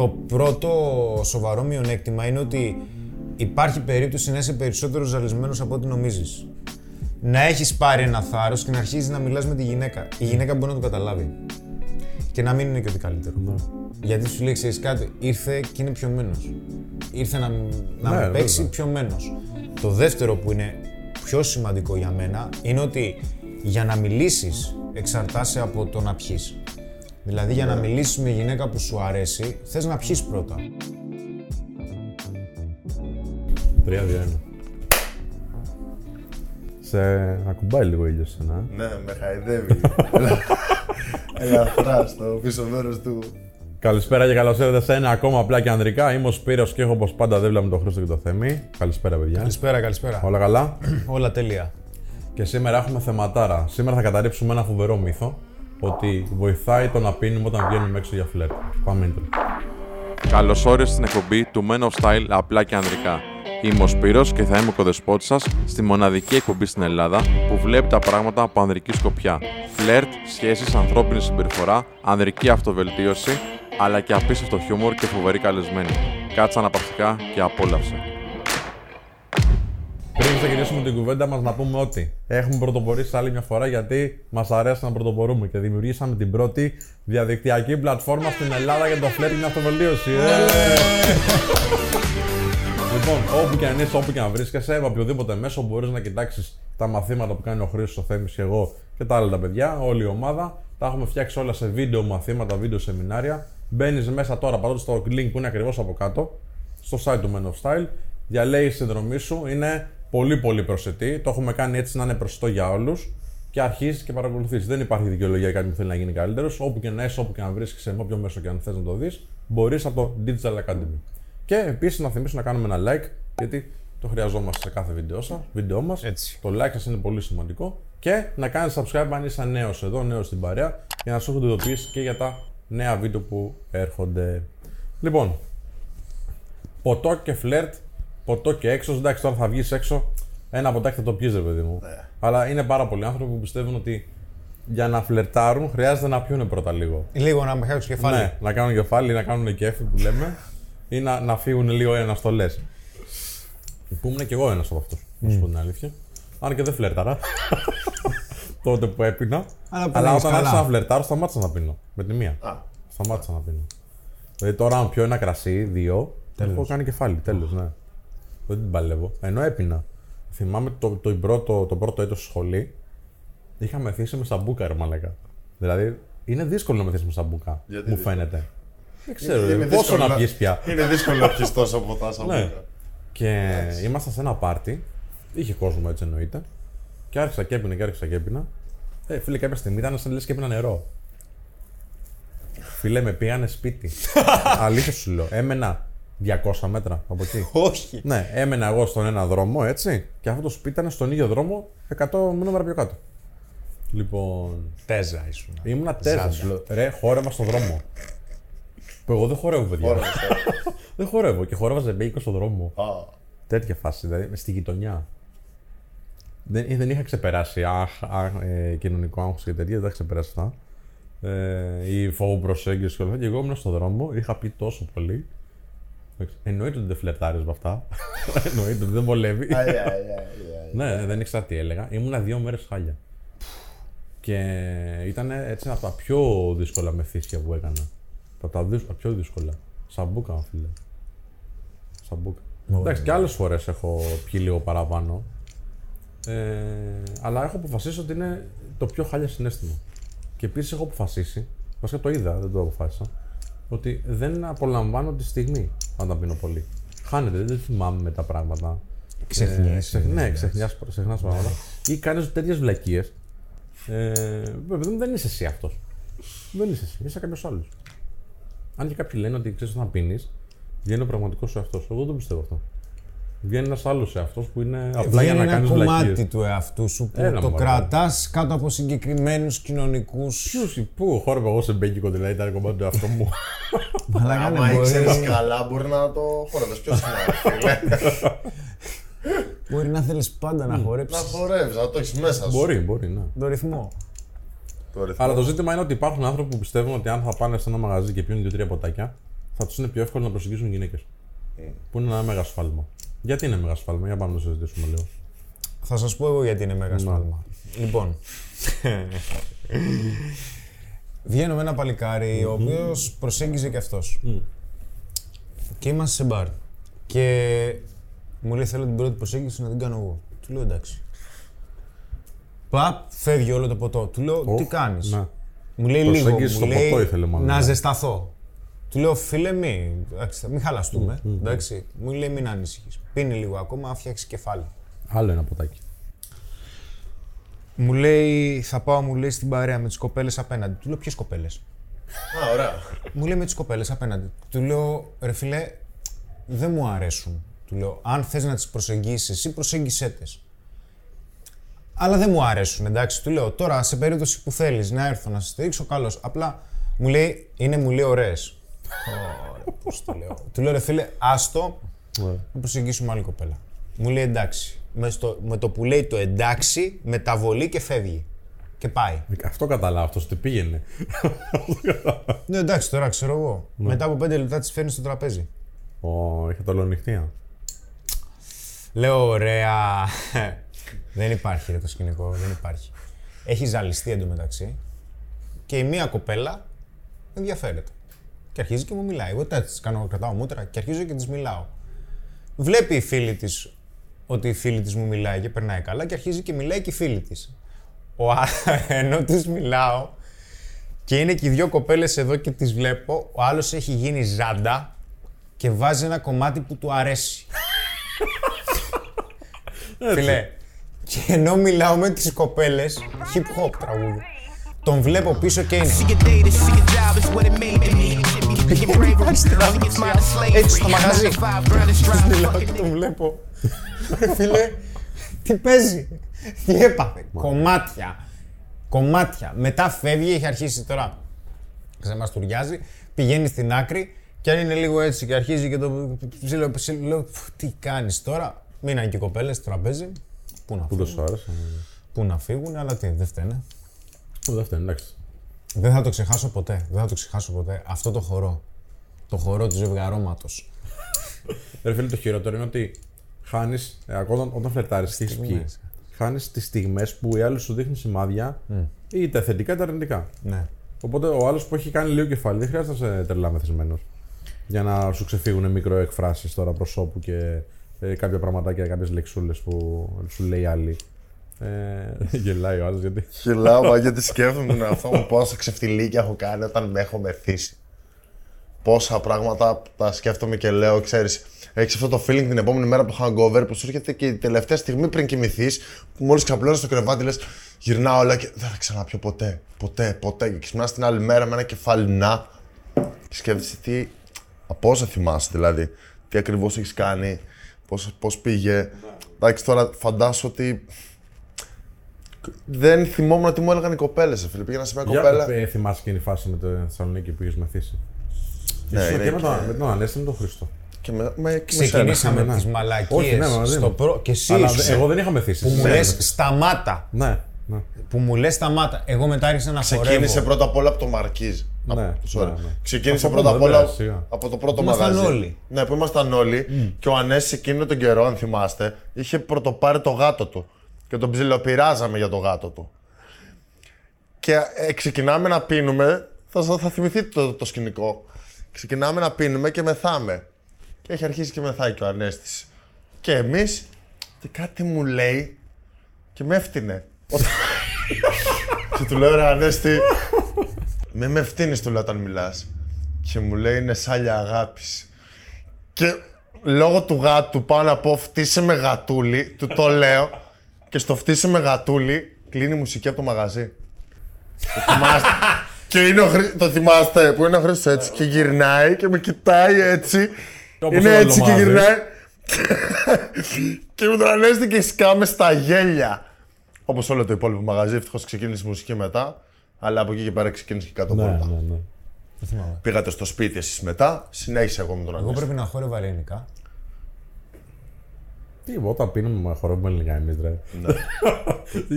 Το πρώτο σοβαρό μειονέκτημα είναι ότι υπάρχει περίπτωση να είσαι περισσότερο ζαλισμένος από ό,τι νομίζεις. Να έχεις πάρει ένα θάρρος και να αρχίζεις να μιλάς με τη γυναίκα. Η γυναίκα μπορεί να το καταλάβει. Και να μην είναι και ότι καλύτερο. Γιατί σου λέει, ξέρεις κάτι, ήρθε και είναι πιωμένος. Ήρθε να, να Ναι, με παίξει βέβαια. πιωμένος. Το δεύτερο που είναι πιο σημαντικό για μένα είναι ότι για να μιλήσεις εξαρτάσαι από το να πιεις. Δηλαδή, για να μιλήσει με γυναίκα που σου αρέσει, θες να πιεις πρώτα. 3-2-1. Σε ακουμπάει λίγο ήλιο σένα. ε; Ναι, με χαϊδεύει. Ελαφρά στο πίσω μέρος του. Καλησπέρα και καλώς ήρθατε σε ένα ακόμα απλά και ανδρικά. Είμαι ο Σπύρος και έχω όπως πάντα δίπλα με τον Χρήστο και το Θέμη. Καλησπέρα, παιδιά. Καλησπέρα, καλησπέρα. Όλα καλά; Όλα τέλεια. και σήμερα έχουμε θεματάρα. Σήμερα θα καταρρύψουμε ένα φοβερό μύθο ότι βοηθάει το να πίνουμε όταν βγαίνουμε έξω για φλερτ. Πάμε intro. Καλώς όρισες στην εκπομπή του Men of Style απλά και ανδρικά. Είμαι ο Σπύρος και θα είμαι ο κοδεσπότης σας στη μοναδική εκπομπή στην Ελλάδα που βλέπει τα πράγματα από ανδρική σκοπιά. Φλερτ, σχέσεις, ανθρώπινη συμπεριφορά, ανδρική αυτοβελτίωση, αλλά και απίστευτο χιούμορ και φοβερή καλεσμένη. Κάτσε αναπαυτικά και απόλαυσε. Πριν ξεκινήσουμε την κουβέντα μας, να πούμε ότι έχουμε πρωτοπορήσει άλλη μια φορά γιατί μας αρέσει να πρωτοπορούμε και δημιουργήσαμε την πρώτη διαδικτυακή πλατφόρμα στην Ελλάδα για το φλερτ και την αυτοβελτίωση. Ε! λοιπόν, όπου και αν είσαι, όπου και αν βρίσκεσαι, με οποιοδήποτε μέσο μπορείς να κοιτάξεις τα μαθήματα που κάνει ο Χρήστος, ο Θέμη και εγώ και τα άλλα τα παιδιά, όλη η ομάδα. Τα έχουμε φτιάξει όλα σε βίντεο μαθήματα, βίντεο σεμινάρια. Μπαίνεις μέσα τώρα, πατώντας στο link που είναι ακριβώς από κάτω, στο site του Men of Style. Διαλέγεις τη συνδρομή σου, είναι πολύ πολύ προσιτή. Το έχουμε κάνει έτσι να είναι προσιτό για όλους. Και αρχίζεις και παρακολουθείς. Δεν υπάρχει δικαιολογία για κάτι που θέλει να γίνει καλύτερος. Όπου και να είσαι, όπου και να βρίσκεσαι, με όποιο μέσο και αν θες να το δεις, μπορείς από το Digital Academy. Και επίσης να θυμίσω να κάνουμε ένα like, γιατί το χρειαζόμαστε σε κάθε βίντεο, σα, βίντεο μας. Έτσι. Το like σας είναι πολύ σημαντικό. Και να κάνεις subscribe αν είσαι νέος εδώ, νέος στην παρέα, για να σου έχουν ειδοποιήσει και για τα νέα βίντεο που έρχονται. Λοιπόν, ποτό και φλερτ, ποτό και έξω. Εντάξει, τώρα θα βγεις έξω, ένα ποτάκι θα το πιεις, ρε παιδί μου. Αλλά είναι πάρα πολλοί άνθρωποι που πιστεύουν ότι για να φλερτάρουν χρειάζεται να πιούνε πρώτα λίγο. Λίγο να με χάσει το κεφάλι. Ναι, να κάνουν κεφάλι, να κάνουν κέφι που λέμε, ή να, να φύγουν λίγο οι αναστολέ. Που ήμουν και εγώ ένας από αυτούς, να σου πω την αλήθεια. Αν και δεν φλερτάρα. Τότε που έπινα. Αλλά που Αλλά πήγες όταν καλά. άρχισα να φλερτάρω, σταμάτησα να πίνω. Με τη μία. Α, Σταμάτησα να πίνω. Δηλαδή τώρα, αν πιω ένα κρασί, δύο, έχω κάνει κεφάλι. Τέλος, ναι. Δεν την παλεύω. Ενώ έπινα. Θυμάμαι το, το, πρώτο, το πρώτο έτος στη σχολή, είχα μεθύσει με σαμπούκα, ρε μαλάκα. Δηλαδή, είναι δύσκολο να μεθύσει με σαμπούκα. Γιατί μου δύσκολο; φαίνεται. Δεν ξέρω, είναι ρε, πόσο δύσκολο να πιεις πια. Είναι δύσκολο να πιεις τόσο ποτά σαν Ναι. μπουκα. Και ήμασταν σε ένα πάρτι, είχε κόσμο έτσι εννοείται, και άρχισα και έπινα και άρχισα και έπινα. Ε, φίλε, κάποια στιγμή ήταν σαν λες και έπινα νερό. Φίλε, με πήγανε σπίτι. Αλήθεια σου λέω. Έμενα 200 μέτρα από εκεί. Όχι. ναι, έμενα εγώ στον ένα δρόμο, έτσι, και αυτό το σπίτι ήταν στον ίδιο δρόμο 100 νούμερα πιο κάτω. Λοιπόν, Τέζα ήσουν. ήμουνα τέσσερα. Ζάντα. σου λέω. Ρε, χόρευα στον δρόμο. Που εγώ δεν χορεύω, παιδιά. Ωραία. δεν χορεύω και χόρευα ζεμπέικο στον δρόμο. Α, Τέτοια φάση, δηλαδή στη γειτονιά. Δεν, ε, δεν είχα ξεπεράσει αχ, αχ, ε, κοινωνικό άγχος και τέτοια, δεν τα ξεπεράσει αυτά. Ε, ή φόβο προσέγγιση και όλα αυτά. Και εγώ ήμουν στον δρόμο, είχα πει τόσο πολύ. Εντάξει, Εννοείται ότι δεν φλερτάρεις με αυτά. Εννοείται ότι δεν βολεύει. αι, αι, αι, αι. ναι, δεν ήξερα τι έλεγα. Ήμουνα δύο μέρες χάλια. Και ήταν έτσι από τα πιο δύσκολα μεθύσια που έκανα. Από τα, δυσ- τα πιο δύσκολα. Σαμπούκα, φίλε. Σαμπούκα. Εντάξει, και άλλες φορές έχω πιει λίγο παραπάνω. Ε, αλλά έχω αποφασίσει ότι είναι το πιο χάλια συνέστημα. Και επίσης έχω αποφασίσει, βασικά το είδα, δεν το αποφάσισα, ότι δεν απολαμβάνω τη στιγμή όταν πίνω πολύ. Χάνεται, δεν θυμάμαι με τα πράγματα. Ξεχνιέσαι, Ε, ξε- δεν ναι, ξεχνιάς, ξεχνάς πράγματα. Ή κάνεις τέτοιες βλακίες. Ε, βέβαια, δεν είσαι εσύ αυτός. Δεν είσαι εσύ, είσαι κάποιος άλλος. Αν και κάποιοι λένε ότι ξέρεις όταν πίνεις, βγαίνει ο πραγματικός σου εαυτό. Εγώ δεν το πιστεύω αυτό. Βγαίνει ένας άλλος εαυτός που είναι απλά για Βγαίνει να ένα κάνεις κομμάτι βλακίε. του εαυτού σου που Έλα, το μωρέ. κρατάς κάτω από συγκεκριμένους κοινωνικούς. Ποιος, πού χόρευα εγώ σε μπέκικο, δηλαδή ήταν κομμάτι του εαυτού μου. Μαλάκα Άμα ναι, ήξερες μπορεί, καλά, μπορεί να το χόρευε. Ποιος είναι, φίλε; μπορεί να θέλεις πάντα να Να χορέψεις χορεύεις, να το έχεις μέσα σου. μπορεί, μπορεί, ναι. τον ρυθμό. Το ρυθμό. Αλλά το ζήτημα είναι ότι υπάρχουν άνθρωποι που πιστεύουν ότι αν θα πάνε σε ένα μαγαζί και πίνουν δύο-τρία ποτάκια, θα τους είναι πιο εύκολο να προσεγγίσουν γυναίκες. Ε. Που είναι ένα μέγα σφάλμα. Γιατί είναι μέγα σφάλμα, για πάμε να το συζητήσουμε λίγο. Θα σας πω εγώ γιατί είναι μέγα σφάλμα. Λοιπόν, βγαίνω με ένα παλικάρι, ο οποίος προσέγγιζε και αυτός. Και είμαστε σε μπαρ. Και μου λέει θέλω την πρώτη προσέγγιση να την κάνω εγώ. Του λέω εντάξει. Παπ, φεύγει όλο το ποτό. Του λέω τι Οχ, κάνεις; ναι. Μου λέει λίγο, Προσέγγιση μου στο λέει ποτό ήθελε μάλλον, να ναι. ζεσταθώ. Του λέω φίλε μη, εντάξει, μην χαλαστούμε, εντάξει. Μου λέει μην ανησυχείς. Πίνει λίγο ακόμα, να φτιάξει κεφάλι. Άλλο ένα ποτάκι. Μου λέει, θα πάω, μου λέει στην παρέα με τις κοπέλες απέναντι. Του λέω ποιες κοπέλες; Α, ωραία. Μου λέει με τις κοπέλες απέναντι. Του λέω, ρε φιλέ, δεν μου αρέσουν. Του λέω, αν θες να τις προσεγγίσεις εσύ, προσέγγισέ τες. Αλλά δεν μου αρέσουν, εντάξει. Του λέω, τώρα σε περίπτωση που θέλεις να έρθω να σε στηρίξω, καλώς. Απλά μου λέει, είναι μου λέει ωραίες. Ωραία, πώς το λέω. Του λέω, ρε φίλε, άστο, να προσεγγίσουμε άλλη κοπέλα. Μου λέει εντάξει. Με, στο, με το που λέει το εντάξει, μεταβολή και φεύγει. Και πάει. Αυτό καταλάβω, αυτός τι πήγαινε. Ναι, εντάξει, τώρα ξέρω εγώ. Μετά από πέντε λεπτά της φέρνεις στο τραπέζι. Ω, είχε το ολονυχτία. Λέω, ωραία. δεν υπάρχει ρε, το σκηνικό, δεν υπάρχει. Έχει ζαλιστεί εντωμεταξύ και η μία κοπέλα ενδιαφέρεται. Και αρχίζει και μου μιλάει. Εγώ τέτοιες κάνω, κρατάω μούτρα και αρχίζω και τη μιλάω. Βλέπει η φίλη της ότι η φίλη της μου μιλάει και περνάει καλά και αρχίζει και μιλάει και η φίλη της. Ο, α- ενώ τη μιλάω και είναι και οι δύο κοπέλες εδώ και τις βλέπω, ο άλλος έχει γίνει ζάντα και βάζει ένα κομμάτι που του αρέσει. Φίλε, και ενώ μιλάω με τις κοπέλες, hip hop τραγούδι, τον βλέπω πίσω και είναι. See your data, see your job is what it made to me. Your bravery, see your smile a slave Έτσι free. στο μαγαζί. Nine to five, burning strive. Μιλάω και τον βλέπω. Ρε Φίλε, τι παίζει, τι έπαθε, κομμάτια, κομμάτια. Μετά φεύγει, έχει αρχίσει τώρα, ξεμαστουριάζει, πηγαίνει στην άκρη και αν είναι λίγο έτσι και αρχίζει και το ψήλο, ψήλο, λέω, «Φου, τι κάνεις τώρα, μείναν και οι κοπέλες στο τραπέζι, πού να Που το φύγουν, σου άρεσε. πού να φύγουν, αλλά τι, δεν φταίνε. Ω, Δεν φταίνει, εντάξει. Δεν θα το ξεχάσω ποτέ. Δεν θα το ξεχάσω ποτέ. Αυτό το χορό. Το χορό του ζευγαρώματος. Ρε φίλε, το χειρότερο είναι ότι χάνεις, ακόμα όταν, όταν φλερτάρεις και έχει πιει, χάνεις τις στιγμές που οι άλλοι σου δείχνουν σημάδια είτε θετικά είτε αρνητικά. Ναι. Οπότε ο άλλος που έχει κάνει λίγο κεφάλι δεν χρειάζεται να είσαι τρελά μεθυσμένος για να σου ξεφύγουν μικροεκφράσεις τώρα προσώπου και ε, κάποια πραγματάκια, κάποιες λεξούλες που σου λέει άλλη. Ε, γελάει ο άλλος γιατί. Χιλάω, μα γιατί σκέφτομαι τον εαυτό μου πόσα ξεφτιλίκια έχω κάνει όταν με έχω μεθύσει. Πόσα πράγματα τα σκέφτομαι και λέω, ξέρεις, έχεις αυτό το feeling την επόμενη μέρα από το hangover που σου έρχεται και η τελευταία στιγμή πριν κοιμηθείς, που μόλις ξαπλώνεις στο κρεβάτι, λες γυρνάω όλα και δεν θα ξαναπιω ποτέ. Ποτέ, ποτέ. Και ξυπνάς την άλλη μέρα με ένα κεφάλι να. Και σκέφτεσαι τι. Από όσα θυμάσαι δηλαδή. Τι ακριβώς έχεις κάνει, πώς πήγε. Εντάξει, τώρα φαντάσου ότι δεν θυμόμουν ότι μου έλεγαν οι κοπέλες. Φίλε. Πήγαινα σε μια κοπέλα. Για, ε, θυμάσαι εκείνη η φάση με το Θεσσαλονίκη που είχες μεθύσει. Ναι, Ήσουν είναι και με και- τον, με τον Ανέστη με τον Χριστό. Και με, με, και με Ξεκινήσαμε ναι. τις Όχι, μαλακίες ναι, μαζί στο μου. προ... Και εσύ Αλλά ήσουν, δε- εγώ δεν είχα μεθύσει. που μου Ναι, λες ναι. σταμάτα. Ναι, ναι. Που μου λες σταμάτα. Εγώ μετά άρχισα να Ξεκίνησε χορεύω. πρώτα απ' όλα από το Μαρκίζ. Ναι, Από- sorry. ναι, ναι. Ξεκίνησε Από πρώτα απ' πού, όλα δεν σιγά. από το πρώτο Ήμασταν μαγαζί. όλοι. Ναι, που ήμασταν όλοι. Και ο Ανέσης εκείνο τον καιρό, αν θυμάστε, είχε πρωτοπάρει το γάτο του. Και τον ψιλοπειράζαμε για το γάτο του. Και ε, ξεκινάμε να πίνουμε. Θα, θα, θα θυμηθείτε το, το σκηνικό. Ξεκινάμε να πίνουμε και μεθάμε. Και έχει αρχίσει και μεθάει και ο Ανέστης. Και εμείς, και κάτι μου λέει και με έφτυνε. και του λέω ρε Ανέστη, με με φτύνεις του λέω όταν μιλάς. Και μου λέει είναι σάλια αγάπης. Και λόγω του γάτου πάω να πω φτύσε με γατούλι, του το λέω. Και στο φτύσε με γατούλι κλείνει η μουσική από το μαγαζί. Το θυμάστε. και είναι ο Χρή... το θυμάστε που είναι ο Χρήστος έτσι και γυρνάει και με κοιτάει έτσι. Όπως είναι όλο το έτσι και μαγαζί. γυρνάει. και μου τον ανέστη και σκάμε στα γέλια. Όπως όλο το υπόλοιπο μαγαζί, ευτυχώς ξεκίνησε η μουσική μετά. Αλλά από εκεί και πέρα ξεκίνησε και κάτω Ναι, πόρτα. ναι, ναι. Δεν θυμάμαι. Πήγατε στο σπίτι εσείς μετά, συνέχισα εγώ με τον Εγώ Ανέστη. πρέπει να χόρευα ελληνικά. Τι, όταν πίνουμε χορεύουμε ελληνικά εμείς, ρε.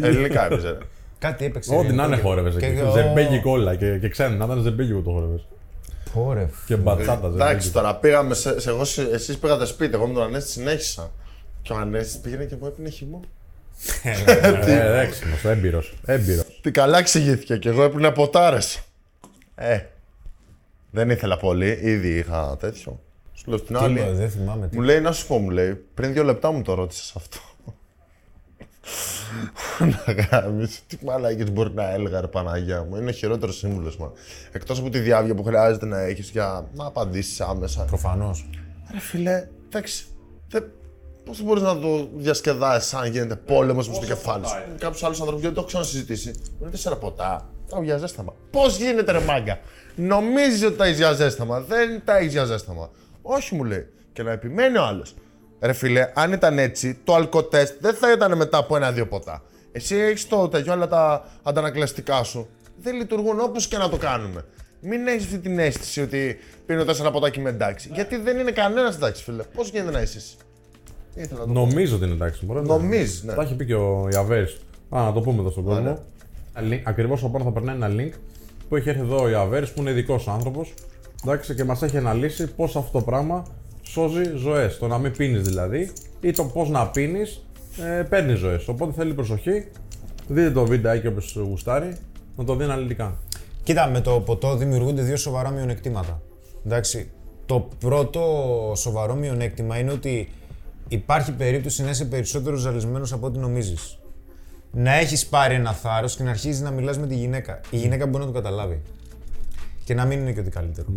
Ελληνικά έπαιζε. ρε. Κάτι έπαιξε. Ό,τι να ελληνικό είναι και- χόρευε. και- Ζεμπέγγι κόλλα και, και ξένα, να ήταν ζεμπέγγι που το χόρευε. Ωρε. Και μπατσάτα. δεν Εντάξει, λέγεται. τώρα πήγαμε. Σε, σε, εγώ, σε- εσείς πήγατε σπίτι, εγώ με τον Ανέστη συνέχισα. Και ο Ανέστης πήγαινε και μου έπινε χυμό. Ε, έξυπνος, έμπειρος. Έμπειρος. Τι καλά εξηγήθηκε και εγώ έπαιρνα ποτάρες. Ε, δεν ήθελα πολύ, ήδη είχα τέτοιο. Σου λέω στην Τι άλλη. είπα, δεν θυμάμαι τι. Μου λέει να σου πω, μου λέει, πριν δύο λεπτά μου το ρώτησες αυτό. να γάμεις, τι μαλάκες μπορεί να έλεγα ρε Παναγιά μου. Είναι ο χειρότερος σύμβουλος μου. Εκτός από τη διάβια που χρειάζεται να έχεις για να απαντήσεις άμεσα. Προφανώς. Ρε φίλε, εντάξει, δεν... Πώς μπορείς να το διασκεδάσεις αν γίνεται πόλεμος μες στο κεφάλι σου; Κάποιους άλλους ανθρώπους, γιατί το έχω ξανασυζητήσει. Μου είναι τέσσερα ποτά. Τρώω για ζέσταμα. Πώς γίνεται, ρε μάγκα; Νομίζει ότι τα έχει για ζέσταμα. Δεν τα έχει για ζέσταμα. Όχι, μου λέει. Και να επιμένει ο άλλος. Ρε φίλε, αν ήταν έτσι, το αλκοτέστ δεν θα ήταν μετά από ένα-δύο ποτά. Εσύ έχεις το τέτοιο, αλλά τα αντανακλαστικά σου δεν λειτουργούν όπως και να το κάνουμε. Μην έχεις αυτή την αίσθηση ότι πίνω τέσσερα ποτά και είμαι εντάξει. Γιατί δεν είναι κανένας εντάξει, φίλε. Πώς γίνεται να είσαι εσύ; Ήθελα να το πω. Νομίζω ότι είναι εντάξει. Μπορεί να- Νομίζεις, ναι. Τα έχει πει και ο Ιαβέρης. Α, να το πούμε εδώ στον κόσμο. Ακριβώς από πάνω θα περνάει ένα link που έχει έρθει εδώ ο Ιαβέρης που είναι ειδικός άνθρωπος. Εντάξει, και μας έχει αναλύσει πώς αυτό το πράγμα σώζει ζωές. Το να μην πίνεις δηλαδή ή το πώς να πίνεις ε, παίρνει ζωές. Οπότε θέλει προσοχή. Δείτε το βιντεάκι όποιο γουστάρει να το δει αναλυτικά. Κοίτα, με το ποτό δημιουργούνται δύο σοβαρά μειονεκτήματα. Εντάξει. Το πρώτο σοβαρό μειονέκτημα είναι ότι υπάρχει περίπτωση να είσαι περισσότερο ζαλισμένος από ό,τι νομίζεις. Να έχεις πάρει ένα θάρρος και να αρχίζεις να μιλάς με τη γυναίκα. Η γυναίκα μπορεί να το καταλάβει. Και να μην είναι και ότι καλύτερο.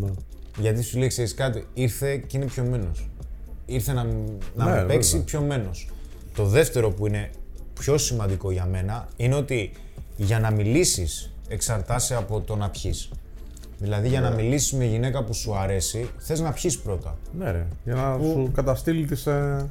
Γιατί σου λέει, ξέρεις κάτι, ήρθε και είναι πιωμένος. Ήρθε να, μ- να Ναι, με παίξει βέβαια. πιωμένος. Το δεύτερο που είναι πιο σημαντικό για μένα είναι ότι για να μιλήσεις εξαρτάσαι από το να πιεις. Δηλαδή για να μιλήσεις με γυναίκα που σου αρέσει, θες να πιεις πρώτα. Ναι, ρε. Για να σου καταστήλει τις ε,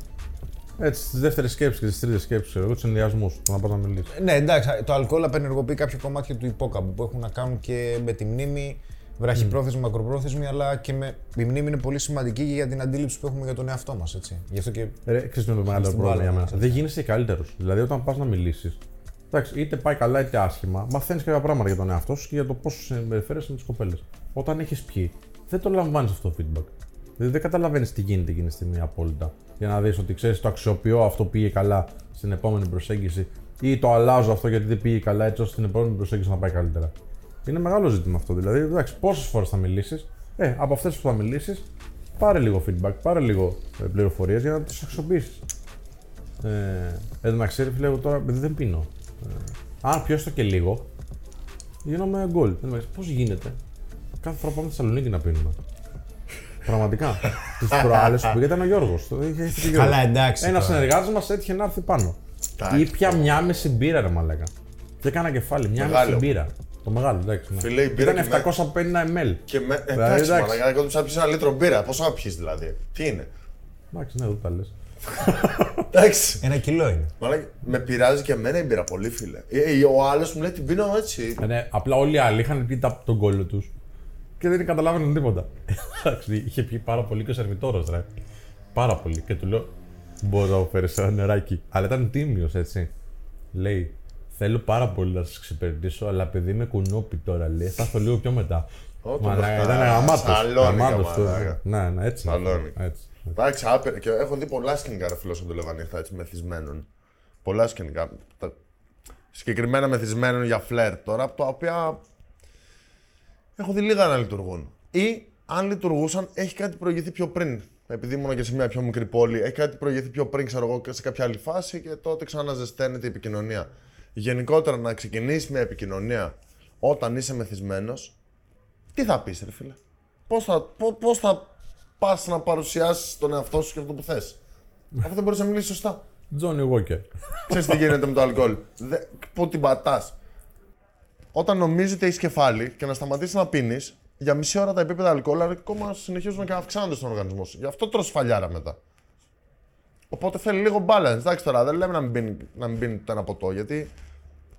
έτσι, τις δεύτερες σκέψεις και τις τρίτες σκέψεις, ξέρω εγώ, τους ενδιασμούς του, να πας να μιλήσεις. Ναι, εντάξει, το αλκοόλ απενεργοποιεί κάποια κομμάτια του υπόκαμπου που έχουν να κάνουν και με τη μνήμη, βραχυπρόθεσμη, μακροπρόθεσμη, αλλά και με. Η μνήμη είναι πολύ σημαντική και για την αντίληψη που έχουμε για τον εαυτό μας. Γι' αυτό και. Ρε, ξέρεις ποιο είναι το μεγάλο Στην πρόβλημα μπάλα, για μένα. ναι. Δεν γίνεσαι καλύτερος. Δηλαδή, όταν πας να μιλήσεις, εντάξει, είτε πάει καλά είτε άσχημα, μαθαίνεις κάποια πράγματα για τον εαυτό σου και για το πώς συμπεριφέρεσαι με τις κοπέλες. Όταν έχεις πιει, δεν το λαμβάνεις αυτό το feedback. Δηλαδή, δεν καταλαβαίνεις τι γίνεται εκείνη τη στιγμή απόλυτα. Για να δεις ότι ξέρεις, το αξιοποιώ αυτό που πήγε καλά στην επόμενη προσέγγιση ή το αλλάζω αυτό γιατί δεν πήγε καλά έτσι ώστε στην επόμενη προσέγγιση να πάει καλύτερα. Είναι μεγάλο ζήτημα αυτό. Δηλαδή, εντάξει, πόσες φορές θα μιλήσεις, ε, από αυτές που θα μιλήσεις, πάρε λίγο feedback, πάρε λίγο πληροφορίες για να τις αξιοποιήσεις. Ε, εν τω μεταξύ, ρε φίλε, εγώ τώρα επειδή δεν πίνω. Ε, αν πιω έστω και λίγο, γίνομαι γκολ. Πώς γίνεται, κάθε φορά πάμε στη Θεσσαλονίκη να πίνουμε; Πραγματικά. Τι προάλλες που πήγε ήταν ο Γιώργος. Καλά, εντάξει, Ένας τώρα. συνεργάτης μας έτυχε να έρθει πάνω. Εντάξει, Ήπια μια μισή μπύρα, ρε μαλάκα. Και έκανα κεφάλι, μια Μεγάλο. μισή μπύρα. Το μεγάλο, εντάξει. ναι. Φίλε, η μπύρα Ήταν και με- 750 ml. Και με. Δηλαδή, Εντάξει, εντάξει. μαλακά, εγώ τους πιει ένα λίτρο μπύρα. Πόσο να πιεις δηλαδή; Τι είναι; Εντάξει, ναι, δεν τα λες. Εντάξει. Ένα κιλό είναι. Μαλάκα, με πειράζει και εμένα η μπύρα πολύ, φίλε. Ε, ε, ο άλλος μου λέει την πίνω έτσι. Ναι, απλά όλοι οι άλλοι είχαν πει τα- τον κόλλο τους και δεν καταλάβαιναν τίποτα. Εντάξει, είχε πει πάρα πολύ και ο σερβιτόρος, ρε. Πάρα πολύ. Και του λέω, Μπορώ να μου φέρεις ένα νεράκι. Αλλά ήταν τίμιος, έτσι. Λέει, Θέλω πάρα πολύ να σας εξυπηρετήσω, αλλά επειδή είμαι κουνούπι τώρα, λέει, θα έρθω λίγο πιο μετά. Ω, το Μαλάκα, μπαχτά. ήταν γαμάτος. Σαλόνικα, Γαμάτος, το- μαλάκα. Ναι, ναι, έτσι. είναι αυτό, Σαλόνικα. έτσι. Εντάξει, άπειρα. Και έχω δει πολλά σκηνικά ρε φίλος από το Λεβανίχτα έτσι μεθυσμένων. Πολλά σκηνικά. Τα- Συγκεκριμένα μεθυσμένων για φλερ τώρα, τα οποία έχω δει λίγα να λειτουργούν. Ή αν λειτουργούσαν, έχει κάτι προηγηθεί πιο πριν. Επειδή ήμουν και σε μια πιο μικρή πόλη, έχει κάτι προηγηθεί πιο πριν, ξέρω εγώ, και σε κάποια άλλη φάση και τότε ξαναζεσταίνεται η επικοινωνία. Γενικότερα να ξεκινήσεις μια επικοινωνία όταν είσαι μεθυσμένος, τι θα πεις, ρε φίλε; Πώς θα, πώς, πώς θα πας να παρουσιάσεις τον εαυτό σου και αυτό που θες; Αφού δεν μπορείς να μιλήσεις σωστά. Johnny Walker. Ξέρεις τι γίνεται με το αλκοόλ. Δε, πού την πατάς. Όταν νομίζεις ότι έχεις κεφάλι και να σταματήσεις να πίνεις, για μισή ώρα τα επίπεδα αλκοόλ ακόμα συνεχίζουν και αυξάνονται στον οργανισμό σου. Γι' αυτό τρως φαλιάρα μετά. Οπότε θέλει λίγο balance. Εντάξει τώρα, δεν λέμε να μην πίνει, να μην πίνει ένα ποτό, γιατί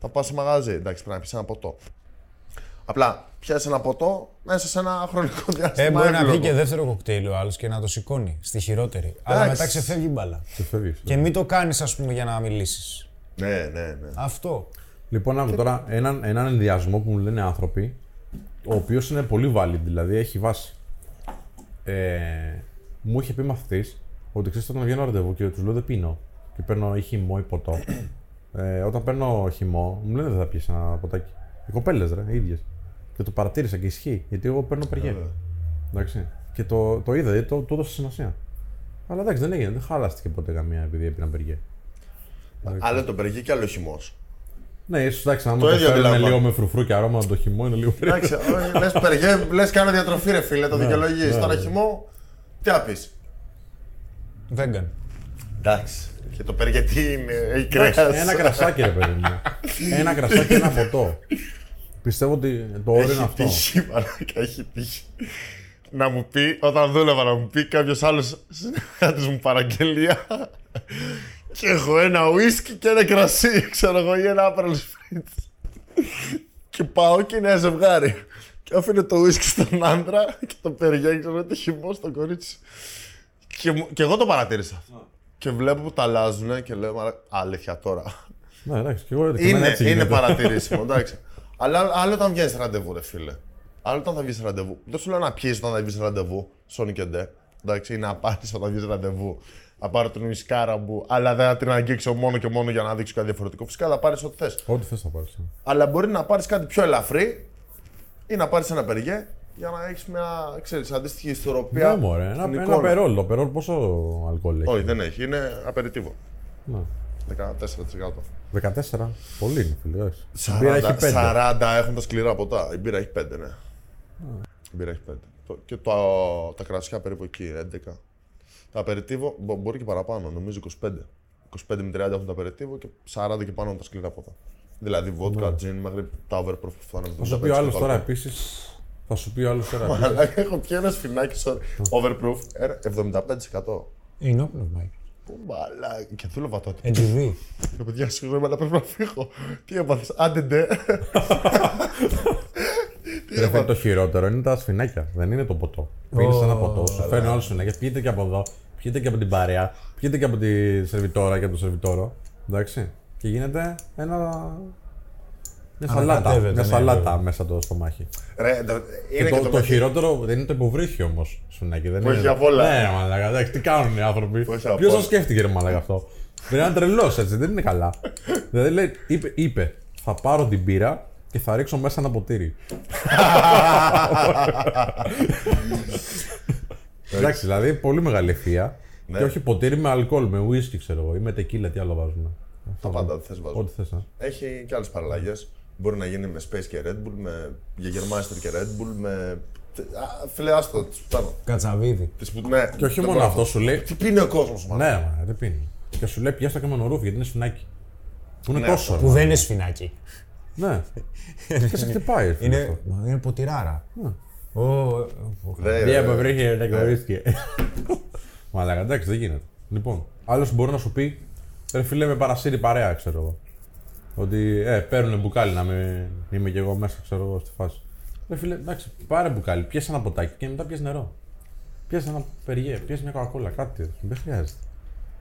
θα πας σε μαγαζί. Εντάξει, πρέπει να πεις ένα ποτό. Απλά πιάσεις ένα ποτό μέσα σε ένα χρονικό διάστημα. Ε, μπορεί να εύλογο. πει και δεύτερο κοκτέιλ ο άλλος και να το σηκώνει στη χειρότερη. Αλλά Εντάξει. μετά ξεφεύγει η μπάλα. Και φεύγεις. Και μην το κάνεις, ας πούμε, για να μιλήσεις. Ναι, ναι, ναι. Αυτό. Λοιπόν, άκου τώρα έναν, έναν ενδιασμό που μου λένε άνθρωποι, ο οποίος είναι πολύ valid, δηλαδή έχει βάση. ε, μου είχε πει μαθητής ότι ξέρεις όταν βγαίνω ραντεβού και τους λέω δεν πίνω και παίρνω ή χυμό ή ποτό. ε, όταν παίρνω χυμό, μου λένε δεν θα πιεις ένα ποτάκι. Οι κοπέλες ρε, οι ίδιες. Και το παρατήρησα και ισχύει, γιατί εγώ παίρνω περιέ. Βέβαια. Εντάξει. Και το, το είδα, γιατί το, το έδωσα σημασία. Αλλά εντάξει, δεν έγινε, δεν χάλαστηκε ποτέ καμία επειδή έπαιρνα περιέ. Άλλο το περιγεί και άλλο χυμός. Ναι, ίσως εντάξει, άμα Το το, ίδιο φέρουμε αντιλαμβάνω. λίγο με φρουφρού και αρώμα το χυμό είναι λίγο περίεργο. Εντάξει, λες περιγέ, λες κάνω διατροφή, ρε φίλε, το δικαιολογείς. ναι, Τώρα ναι. χυμό, τι να πεις; Vegan. Εντάξει. Και το περιγέ τι είναι, έχει Εντάξει, κρέας. Ένα κρασάκι, ρε παιδί μου. Ένα κρασάκι, ένα ποτό. Πιστεύω ότι το όριο είναι Έχει αυτό. τύχει, μαλάκα, έχει τύχει. Να μου πει, όταν δούλευα, να μου πει κάποιος άλλος συνεργάτης μου παραγγελία. Και έχω ένα ουίσκι και ένα κρασί, ξέρω εγώ, ή ένα άπερολ σπρίτ. Και πάω και είναι ένα ζευγάρι. Και αφήνω το ουίσκι στον άντρα και το περιγέγει, ξέρω το χυμό στο κορίτσι. Και, μου- και εγώ το παρατήρησα. Και βλέπω που τα αλλάζουν και λέω, «Μαλάκα, αλήθεια τώρα. Ναι, εντάξει, και εγώ και εμένα Είναι, έτσι είναι γίνεται. παρατηρήσιμο, εντάξει. Αλλά άλλο όταν βγαίνει ραντεβού, ρε φίλε. Άλλο όταν θα βγεις ραντεβού. Δεν σου λέω να πιει όταν θα βγεις ραντεβού, Sony και ντε. Εντάξει, ή να πάρει όταν βγεις ραντεβού. Να πάρω την ουισκάρα μου, αλλά δεν θα την αγγίξω μόνο και μόνο για να δείξω κάτι διαφορετικό. Φυσικά θα πάρεις ό,τι θες. Ό,τι θες θα πάρεις. ναι. Αλλά μπορεί να πάρεις κάτι πιο ελαφρύ ή να πάρεις ένα περιγέ για να έχεις μια ξέρεις, αντίστοιχη ισορροπία. Ναι, μωρέ, ένα, στην ένα εικόνα. περόλ. Το περόλ πόσο αλκοόλ έχει; Όχι, δεν έχει. Είναι απεριτίβο. Ναι. 14%. 14. Πολύ είναι, φίλε. εντάξει. Η μπύρα 40, έχει 5. 40 έχουν τα σκληρά ποτά. Η μπύρα έχει 5, ναι. Η μπύρα έχει 5. Το- Και το, τα κρασιά περίπου εκεί, 11. Τα απεριτίβο μπο- μπορεί και παραπάνω, νομίζω 25. 25 με 30 έχουν τα απεριτίβο και 40 και πάνω έχουν τα σκληρά ποτά. Δηλαδή vodka, gin, μέχρι τα overproof που φτάνουν. Ναι. Θα σου πει ο άλλος τώρα επίσης. Θα σου πει ο άλλος τώρα. επίσης. Αλλά έχω πιει ένα σφινάκι sorry, overproof, ε, 75%. Είναι όπλο, Μάικ. Πού μαλά, και δούλευα τότε. NGV. Ρε παιδιά, συγγνώμη, αλλά πρέπει να φύγω. Τι έπαθες, άντε ντε. Ρε φίλε, το χειρότερο είναι τα σφινάκια. Δεν είναι το ποτό. Πίνει ένα ποτό, σου φέρνει άλλο σφινάκια, πιείτε και από εδώ, πιείτε και από την παρέα, πιείτε και από τη σερβιτόρα και από το σερβιτόρο. Εντάξει. Και γίνεται ένα. Μια σαλάτα, Ανακατεύεται, μια ναι, σαλάτα βέβαια. μέσα το στομάχι. Ρε, το- Και είναι το, και το, το μεχι- χειρότερο δεν είναι το υποβρύχιο όμως σφινάκι. Δεν Που είναι... έχει απ' όλα. Ναι, μαλάκα, εντάξει, τι κάνουν οι άνθρωποι. Που έχει απ' Ποιος το όλα. σκέφτηκε, ρε μαλάκα αυτό; Δεν είναι τρελός έτσι, δεν είναι καλά. δηλαδή λέει, είπε, είπε, θα πάρω την πύρα και θα ρίξω μέσα ένα ποτήρι. Εντάξει, δηλαδή πολύ μεγάλη ευθεία. Ναι. Και όχι ποτήρι με αλκοόλ, με ουίσκι ξέρω εγώ ή με τεκίλα, τι άλλο βάζουμε. Τα πάντα ό,τι θες βάζω. Ό,τι θες. α. Έχει και άλλες παραλλαγές. Μπορεί να γίνει με Space και Red Bull, με Jägermeister και Red Bull, με. Α, Φίλε, άστο, τις πουτάνω. Κατσαβίδι. Τις που- ναι, Και όχι δεν μόνο μπορώ αυτό, να σου λέει. Τι πίνει ο κόσμος, Ναι, μα, δεν πίνει. Και σου λέει πιάστα και μονορούφι γιατί είναι σφινάκι. Που είναι Ναι, τόσο. Που δεν είναι σφινάκι. Ναι. Και σε χτυπάει. φίλε, Είναι, αυτό. μα, είναι ποτηράρα. Ω, ω, Δία με βρήκε να γνωρίστηκε. Μαλάκα, εντάξει, δεν γίνεται. Λοιπόν, άλλος μπορεί να σου πει, ρε φίλε με παρασύρει παρέα, ξέρω εγώ. Ότι ε, παίρνουν μπουκάλι να με, είμαι κι εγώ μέσα, ξέρω εγώ, στη φάση. Ρε φίλε, εντάξει, πάρε μπουκάλι, πιέσε ένα ποτάκι και μετά πιέσε νερό. Πιέσε ένα περιέ, πιέσε μια κοκακόλα, κάτι. Δεν χρειάζεται.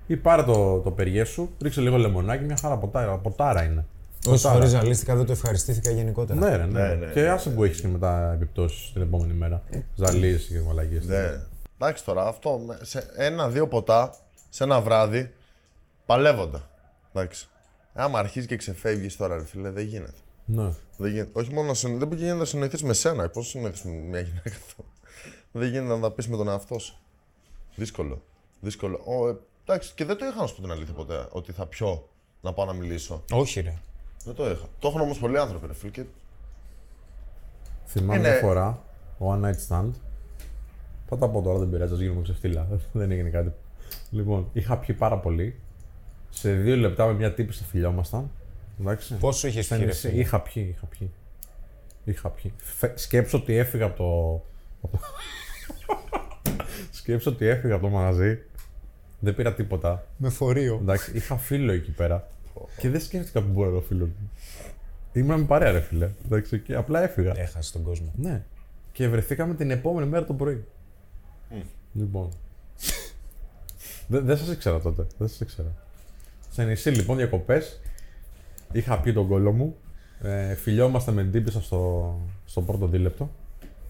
Ή πάρε το, το περιέ σου, ρίξε λίγο λεμονάκι, μια χαρά ποτάρα, ποτάρα είναι. Όσε Ποτάρα. φορέ ζαλίστηκα δεν το ευχαριστήθηκα γενικότερα. Ναι, ρε, ναι. Ναι, ναι, και άσε που έχεις και μετά επιπτώσεις την επόμενη μέρα. Ζαλίε και μαλαγίε. Ναι. Εντάξει τώρα, αυτό με- σε ένα-δύο ποτά σε ένα βράδυ παλεύονται. Εντάξει. Άμα αρχίζεις και ξεφεύγεις τώρα, ρε φίλε, δεν γίνεται. Ναι. Δεν γίνεται. Όχι μόνο να συν... δεν γίνεται να συνοηθείς με σένα. Πώς συνοηθείς με μια γυναίκα αυτό; δεν γίνεται να τα πεις με τον εαυτό σου. Δύσκολο. Δύσκολο. Ο, ε, εντάξει, και δεν το είχα να σου πω την αλήθεια ποτέ. Ότι θα πιω να πάω να μιλήσω. Όχι, ρε. Δεν το είχα. Το έχουν όμως πολλοί άνθρωποι, ρε φίλε. Και... Θυμάμαι Είναι- μια φορά, ο One Night Stand. Θα τα πω τώρα, δεν πειράζει, ας γίνουμε ξεφτύλα. δεν έγινε κάτι. Λοιπόν, είχα πιει πάρα πολύ. Σε δύο λεπτά με μια τύπη στα φιλιόμασταν. Εντάξει. Πόσο είχες Στα πιει, ρε νησί. φίλε; Είχα πιει, είχα πιει. Είχα πιει. Φε- Σκέψω ότι έφυγα από το. από το- Σκέψω ότι έφυγα από το μαγαζί. Δεν πήρα τίποτα. Με φορείο. Εντάξει, είχα φίλο εκεί πέρα. και δεν σκέφτηκα που μπορεί να φίλο μου. Ήμουν με παρέα, ρε φίλε. Εντάξει, και απλά έφυγα. Έχασε τον κόσμο. Ναι. Και βρεθήκαμε την επόμενη μέρα το πρωί. Λοιπόν. Δεν δεν σας ήξερα τότε. Δεν σας ήξερα. Σε νησί λοιπόν διακοπές. Είχα πει τον κόλλο μου. Ε, φιλιόμαστε με την τύπησα στο, στο πρώτο δίλεπτο.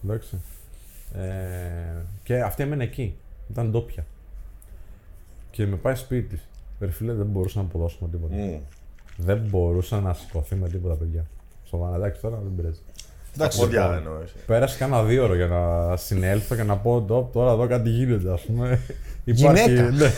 Εντάξει. Ε, και αυτή έμενε εκεί. Ήταν ντόπια. Και με πάει σπίτι τη. Ρε φίλε, δεν μπορούσα να αποδώσουμε τίποτα. Μμ. Δεν μπορούσα να σηκωθεί με τίποτα, παιδιά. Σοβαρά, εντάξει, τώρα δεν πειράζει. Τα πόδια δεν εννοείς. Πέρασε κάνα δύο ώρο για να συνέλθω και να πω «Ντοπ, τώρα εδώ κάτι γίνεται, ας πούμε. Γυναίκα. ναι.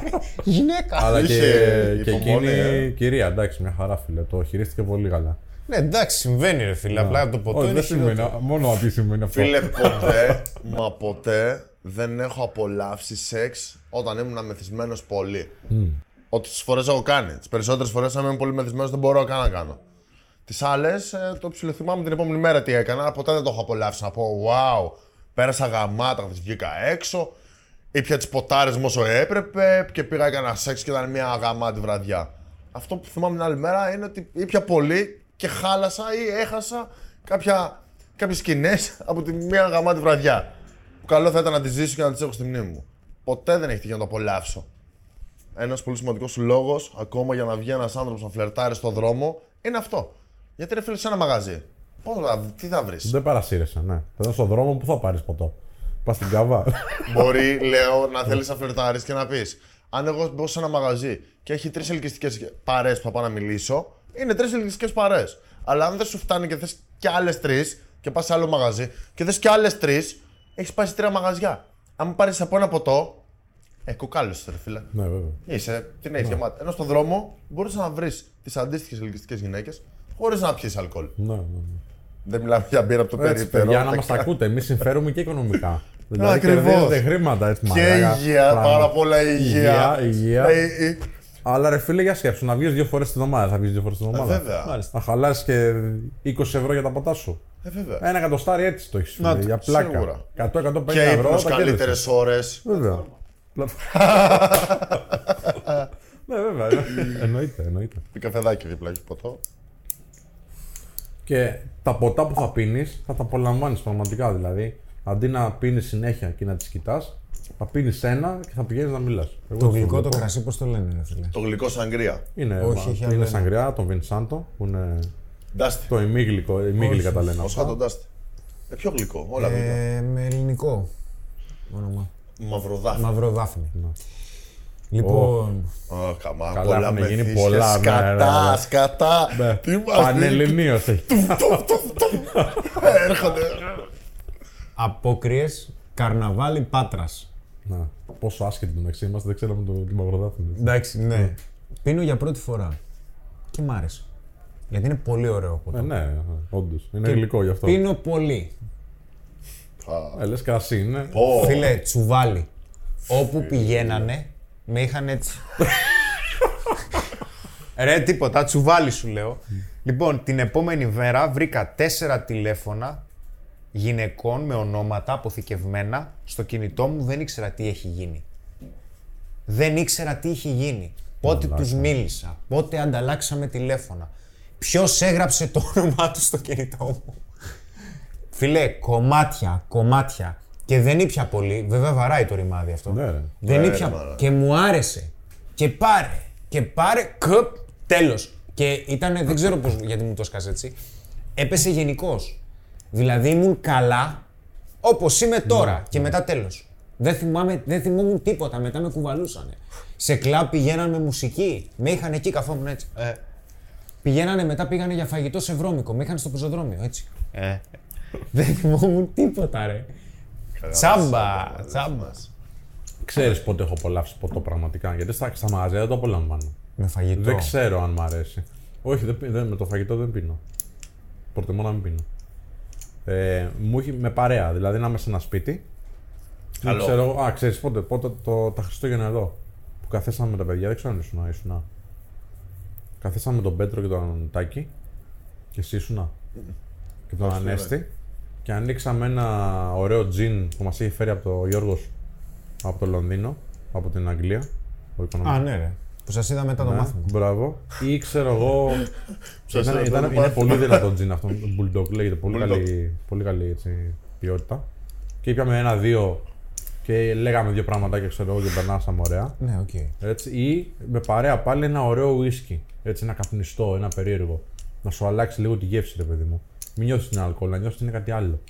Γυναίκα. Αλλά και, Είχε και υπομονή, εκείνη ε. κυρία, εντάξει, μια χαρά φίλε. Το χειρίστηκε πολύ καλά. Ναι, εντάξει, συμβαίνει ρε φίλε. Απλά το ποτό Όχι, είναι δεν σημαίνει, χειρότερο. μόνο ότι σημαίνει αυτό. Φίλε, ποτέ, μα ποτέ δεν έχω απολαύσει σεξ όταν ήμουν μεθυσμένος πολύ. Ό,τι τις φορές έχω κάνει. Τις περισσότερες φορές, αν είμαι πολύ μεθυσμένος, δεν μπορώ καν να κάνω. Τις άλλες, το ψιλοθυμάμαι την επόμενη μέρα τι έκανα. Ποτέ δεν το έχω απολαύσει να πω Wow, πέρασα γαμάτα, χθες βγήκα έξω. Ήπια τις ποτάρες μου όσο έπρεπε και πήγα έκανα σεξ και ήταν μια γαμάτη βραδιά. Αυτό που θυμάμαι την άλλη μέρα είναι ότι ήπια πολύ και χάλασα ή έχασα κάποια, κάποιες σκηνές από τη μια γαμάτη βραδιά. Που καλό θα ήταν να τις ζήσω και να τις έχω στη μνήμη μου. Ποτέ δεν έχει τύχει να το απολαύσω. Ένας πολύ σημαντικός λόγος, ακόμα για να βγει ένας άνθρωπος να φλερτάρει στον δρόμο, είναι αυτό. Γιατί ρε φίλε, σε ένα μαγαζί. Πώς θα, τι θα βρεις; Δεν παρασύρεσαι, ναι. Θα στον δρόμο που θα πάρεις ποτό. Πας στην καβά. Μπορεί, λέω, να θέλεις να φλερτάρεις και να πεις. Αν εγώ μπω σε ένα μαγαζί και έχει τρεις ελκυστικές παρέ που θα πάω να μιλήσω, είναι τρεις ελκυστικές παρέ. Αλλά αν δεν σου φτάνει και θες κι άλλες τρεις και πας σε άλλο μαγαζί και θες κι άλλες τρεις, έχεις πάει σε τρία μαγαζιά. Αν πάρεις από ένα ποτό, ε, κουκάλιο ρε φίλε. ναι, βέβαια. Είσαι, την έχει γεμάτη. Ενώ στον δρόμο μπορεί να βρεις τις αντίστοιχες ελκυστικές γυναίκες χωρίς να πιεις αλκοόλ. Ναι, ναι, ναι. Δεν μιλάμε για μπύρα από το Έτσι, περίπτερο. παιδιά, να τα μας κα- ακούτε. Εμείς συμφέρουμε και οικονομικά. δηλαδή Ακριβώς. κερδίζετε χρήματα έτσι Και μαλάκα, υγεία, πράγμα. πάρα πολλά υγεία. Υγεία, υγεία. Ε, ε, Αλλά ρε φίλε, για σκέψου, να βγεις δύο φορές την εβδομάδα. Θα βγεις δύο φορές την εβδομάδα. βέβαια. Να χαλάσει και 20 ευρώ για τα ποτά σου. ε, βέβαια. Ένα εκατοστάρι έτσι το έχεις. Να, Για πλάκα. σίγουρα. 100-150 Και ευρώ. ύπνος τα καλύτερες κέρδισες. ώρες. Βέβαια. ναι, βέβαια. εννοείται, εννοείται. Τι καφεδάκι δίπλα έχεις ποτό. Και τα ποτά που θα πίνεις θα τα απολαμβάνεις πραγματικά. Δηλαδή, αντί να πίνεις συνέχεια και να τις κοιτάς, θα πίνεις ένα και θα πηγαίνεις να μιλάς. Το γλυκό το κρασί, πώς το λένε, ρε φίλε; Το γλυκό σαγκρία. Είναι, Όχι, μα- έχει άλλο είναι ένα. σαγκριά, τον Βινσάντο, που είναι Ντάστη. το ημίγλυκο, ημίγλυκα τα λένε Ω αυτά. κάτω ντάστη. Ε, πιο γλυκό, όλα γλυκά. Ε, με ελληνικό όνομα. Μαυροδάφνη. Μαυροδάφνη. Λοιπόν, Α, καμά, Καλά, πολλά έχουν γίνει μεθύσια, πολλά, ναι, Σκατά, ναι, ναι. σκατά. Ναι. Τι μας δίνει. Πανελληνίος έχει. Έρχονται. απόκριες καρναβάλι Πάτρας. Να, πόσο άσχετοι το μεταξύ είμαστε, δεν ξέραμε το, τη μαυροδάφνη. Εντάξει, ναι. Πίνω για πρώτη φορά. Και μ' άρεσε. Γιατί είναι πολύ ωραίο ποτό. Ε, ναι, όντως. Είναι Και γλυκό γι' αυτό. Πίνω πολύ. Ε, λες κρασί είναι. Ω, Φίλε, τσουβάλι. Όπου πηγαίνανε, με είχαν έτσι. Ρε, τίποτα, τσουβάλι σου λέω. Λοιπόν, την επόμενη μέρα βρήκα τέσσερα τηλέφωνα γυναικών με ονόματα αποθηκευμένα στο κινητό μου. Δεν ήξερα τι έχει γίνει. Δεν ήξερα τι είχε γίνει. Πότε τους μίλησα, πότε ανταλλάξαμε τηλέφωνα. Ποιος έγραψε το όνομά του στο κινητό μου. Φίλε, κομμάτια, κομμάτια. Και δεν ήπια πολύ. Βέβαια βαράει το ρημάδι αυτό. Ναι, ρε. Δεν Ναι, ήπια. ρε, μάνα. και μου άρεσε. Και πάρε. Και πάρε. Κοπ. Τέλος. Και ήταν. Δεν ξέρω πώς, γιατί μου το σκάς έτσι. Έπεσε γενικώς. Δηλαδή ήμουν καλά όπως είμαι τώρα. Ναι, και μετά τέλος. Δεν, θυμάμαι, δεν θυμόμουν τίποτα. Μετά με κουβαλούσανε. Σε κλαμπ πηγαίναν με μουσική. Με είχαν εκεί, καθόμουν έτσι. Ε. Πηγαίνανε μετά, πήγανε για φαγητό σε βρώμικο. Με είχαν στο πεζοδρόμιο, έτσι. Ε. δεν θυμόμουν τίποτα, ρε. Τσάμπα, τσάμπα. Ξέρεις πότε έχω απολαύσει ποτό πραγματικά. Γιατί στα, στα μαγαζιά δεν το απολαμβάνω. Με φαγητό. Δεν ξέρω αν μ' αρέσει. Όχι, δεν, πι- δεν, με το φαγητό δεν πίνω. Προτιμώ να μην πίνω. Ε, μου έχει με παρέα, δηλαδή να είμαι σε ένα σπίτι. Και Καλό. ξέρω, εγώ- α, ξέρεις πότε, πότε το, τα Χριστούγεννα εδώ. Που καθίσαμε με τα παιδιά, δεν ξέρω αν ήσουν, ήσουν. Καθίσαμε με τον Πέτρο και τον Τάκη. Και εσύ ήσουν. Και τον Ανέστη. Και ανοίξαμε ένα ωραίο τζιν που μας είχε φέρει από το Γιώργος από το Λονδίνο, από την Αγγλία. Ο οικονομικός. Α, ναι, ρε. Που σας είδα μετά το Ναι, μάθημα. Μπράβο. Ή ξέρω εγώ. Σας ήταν, είδα ήταν, το είναι μάθημα. πολύ δυνατό τζιν αυτό. Bulldog λέγεται. Πολύ Bulldog. καλή, πολύ καλή έτσι, ποιότητα. Και ήπιαμε ένα-δύο και λέγαμε δύο πραγματάκια ξέρω εγώ και περνάσαμε ωραία. Ναι, οκ. Έτσι, ή με παρέα πάλι ένα ωραίο ουίσκι. Έτσι, ένα καπνιστό, ένα περίεργο. Να σου αλλάξει λίγο τη γεύση, ρε παιδί μου. Μην νιώθει την αλκοόλ, να νιώθει είναι κάτι άλλο.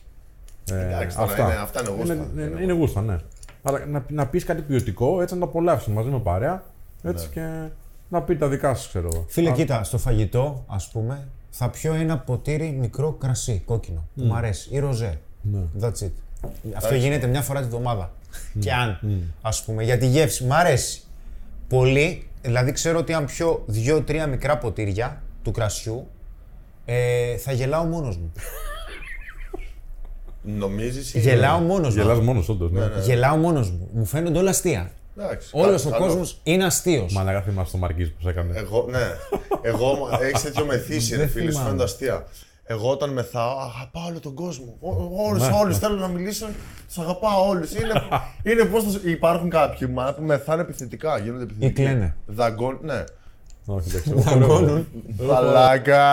Ε, Εντάξει, τώρα είναι- αυτά είναι γούστα. Είναι, είναι, είναι γούστα, ναι. Αλλά να, να πεις κάτι ποιοτικό, έτσι να το απολαύσεις μαζί με παρέα. Έτσι και να πει τα δικά σου, ξέρω εγώ. Φίλε, κοίτα, στο φαγητό, ας πούμε, θα πιω ένα ποτήρι μικρό κρασί, κόκκινο, που μου αρέσει, ή ροζέ. That's it. Αυτό γίνεται μια φορά τη βδομάδα. Και αν, ας πούμε, για τη γεύση, μου αρέσει. Πολύ, δηλαδή ξέρω ότι αν πιω δύο-τρία μικρά ποτήρια του κρασιού, ε, θα γελάω μόνος μου. Νομίζεις. Γελάω μόνος μου. Γελάς μόνος, όντως, ναι. Γελάω μόνος μου. Μου φαίνονται όλα αστεία. Εντάξει, Όλος κα- ο καλό. κόσμος είναι αστείος. Μαλάκα θυμάσαι το Μαρκίζ που σε έκανε. Εγώ, ναι. Εγώ έχεις τέτοιο μεθύσι, ρε Δεν φίλε, σου θυμάμαι. φαίνονται αστεία. Εγώ όταν μεθάω, αγαπάω όλο τον κόσμο. Όλου, Ναι. όλους θέλω να μιλήσω, τους αγαπάω όλους. Είναι, είναι πώς υπάρχουν κάποιοι μα, που μεθάνε επιθετικά, γίνονται επιθετικοί. κλαίνε. Δαγκών, ναι. Όχι, εντάξει. Δαγκώνουν. Μαλάκα,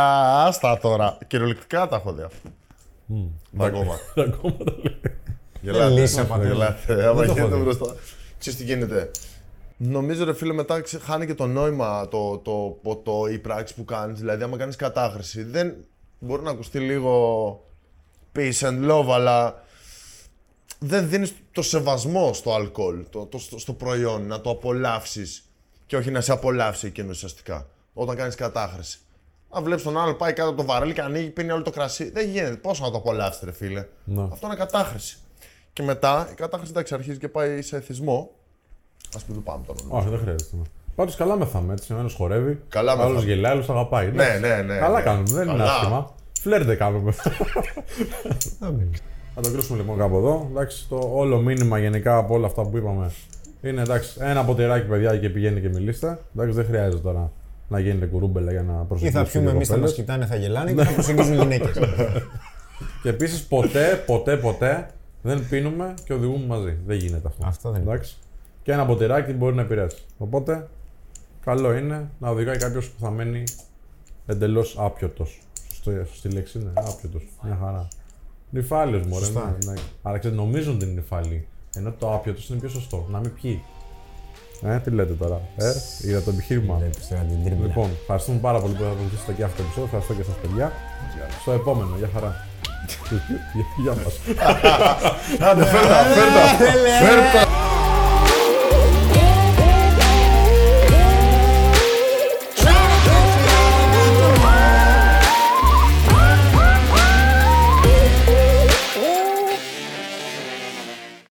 άστα τώρα. Κυριολεκτικά τα έχω δει αυτά. Δαγκώμα. Ακόμα το λέω. Γελάτε. λύσα, πατέρα. Γελάτε. Άμα το έχω γίνεται δει. μπροστά. Ξέρεις τι γίνεται. Νομίζω ρε φίλε μετά ξε- χάνει και το νόημα το, το, το, το, η πράξη που κάνεις. Δηλαδή άμα κάνεις κατάχρηση δεν μπορεί να ακουστεί λίγο peace and love αλλά δεν δίνεις το σεβασμό στο αλκοόλ, το, το, στο, στο προϊόν, να το απολαύσεις και όχι να σε απολαύσει εκείνος ουσιαστικά όταν κάνεις κατάχρηση. Αν βλέπεις τον άλλο πάει κάτω από το βαρέλι και ανοίγει, πίνει όλο το κρασί. Δεν γίνεται. Πόσο να το απολαύσεις, ρε φίλε. Ναι. Αυτό είναι κατάχρηση. Και μετά η κατάχρηση εντάξει, αρχίζει και πάει σε εθισμό. Α μην το πάμε τώρα. Όχι, δεν χρειάζεται. Πάντως καλά μεθάμε έτσι. Ο ένας χορεύει, Καλά άλλος μεθάμε. γελάει, άλλος αγαπάει. Ναι, Εντάξει. ναι, ναι. Καλά ναι. κάνουμε, δεν είναι Καλά. άσχημα. Φλερ κάνουμε. Θα το κλείσουμε λοιπόν κάπου εδώ. Εντάξει, το όλο μήνυμα γενικά από όλα αυτά που είπαμε είναι εντάξει, ένα ποτηράκι παιδιά και πηγαίνει και μιλήστε. Εντάξει, δεν χρειάζεται τώρα να γίνετε κουρούμπελα για να Ή προσεγγίσετε. θα πιούμε εμείς, θα μας κοπέλες. κοιτάνε, θα γελάνε και θα προσεγγίζουν γυναίκες. Και επίσης ποτέ, ποτέ, ποτέ δεν πίνουμε και οδηγούμε μαζί. Δεν γίνεται αυτό. Αυτό δεν Εντάξει. Και ένα ποτηράκι μπορεί να επηρεάσει. Οπότε, καλό είναι να οδηγάει κάποιος που θα μένει εντελώς άπιωτος. Σωστή λέξη είναι, άπιωτος. Μια χαρά. Νυφάλιος μωρέ. Σωστά. Ναι, ναι. Αλλά ξέρετε, νομίζουν ότι είναι νυφάλιοι. Ενώ το άπιωτο είναι πιο σωστό. Να μην πιει. Ε, τι λέτε τώρα. Ε, για το επιχείρημα. Βλέπεις τώρα την τρίμπλα. Λοιπόν, ευχαριστούμε πάρα πολύ που θα βοηθήσετε και αυτό το επεισόδιο. Ευχαριστώ και σας, παιδιά. Στο επόμενο, για χαρά. Γεια μας. Άντε, φέρτα, φέρτα. Φέρτα.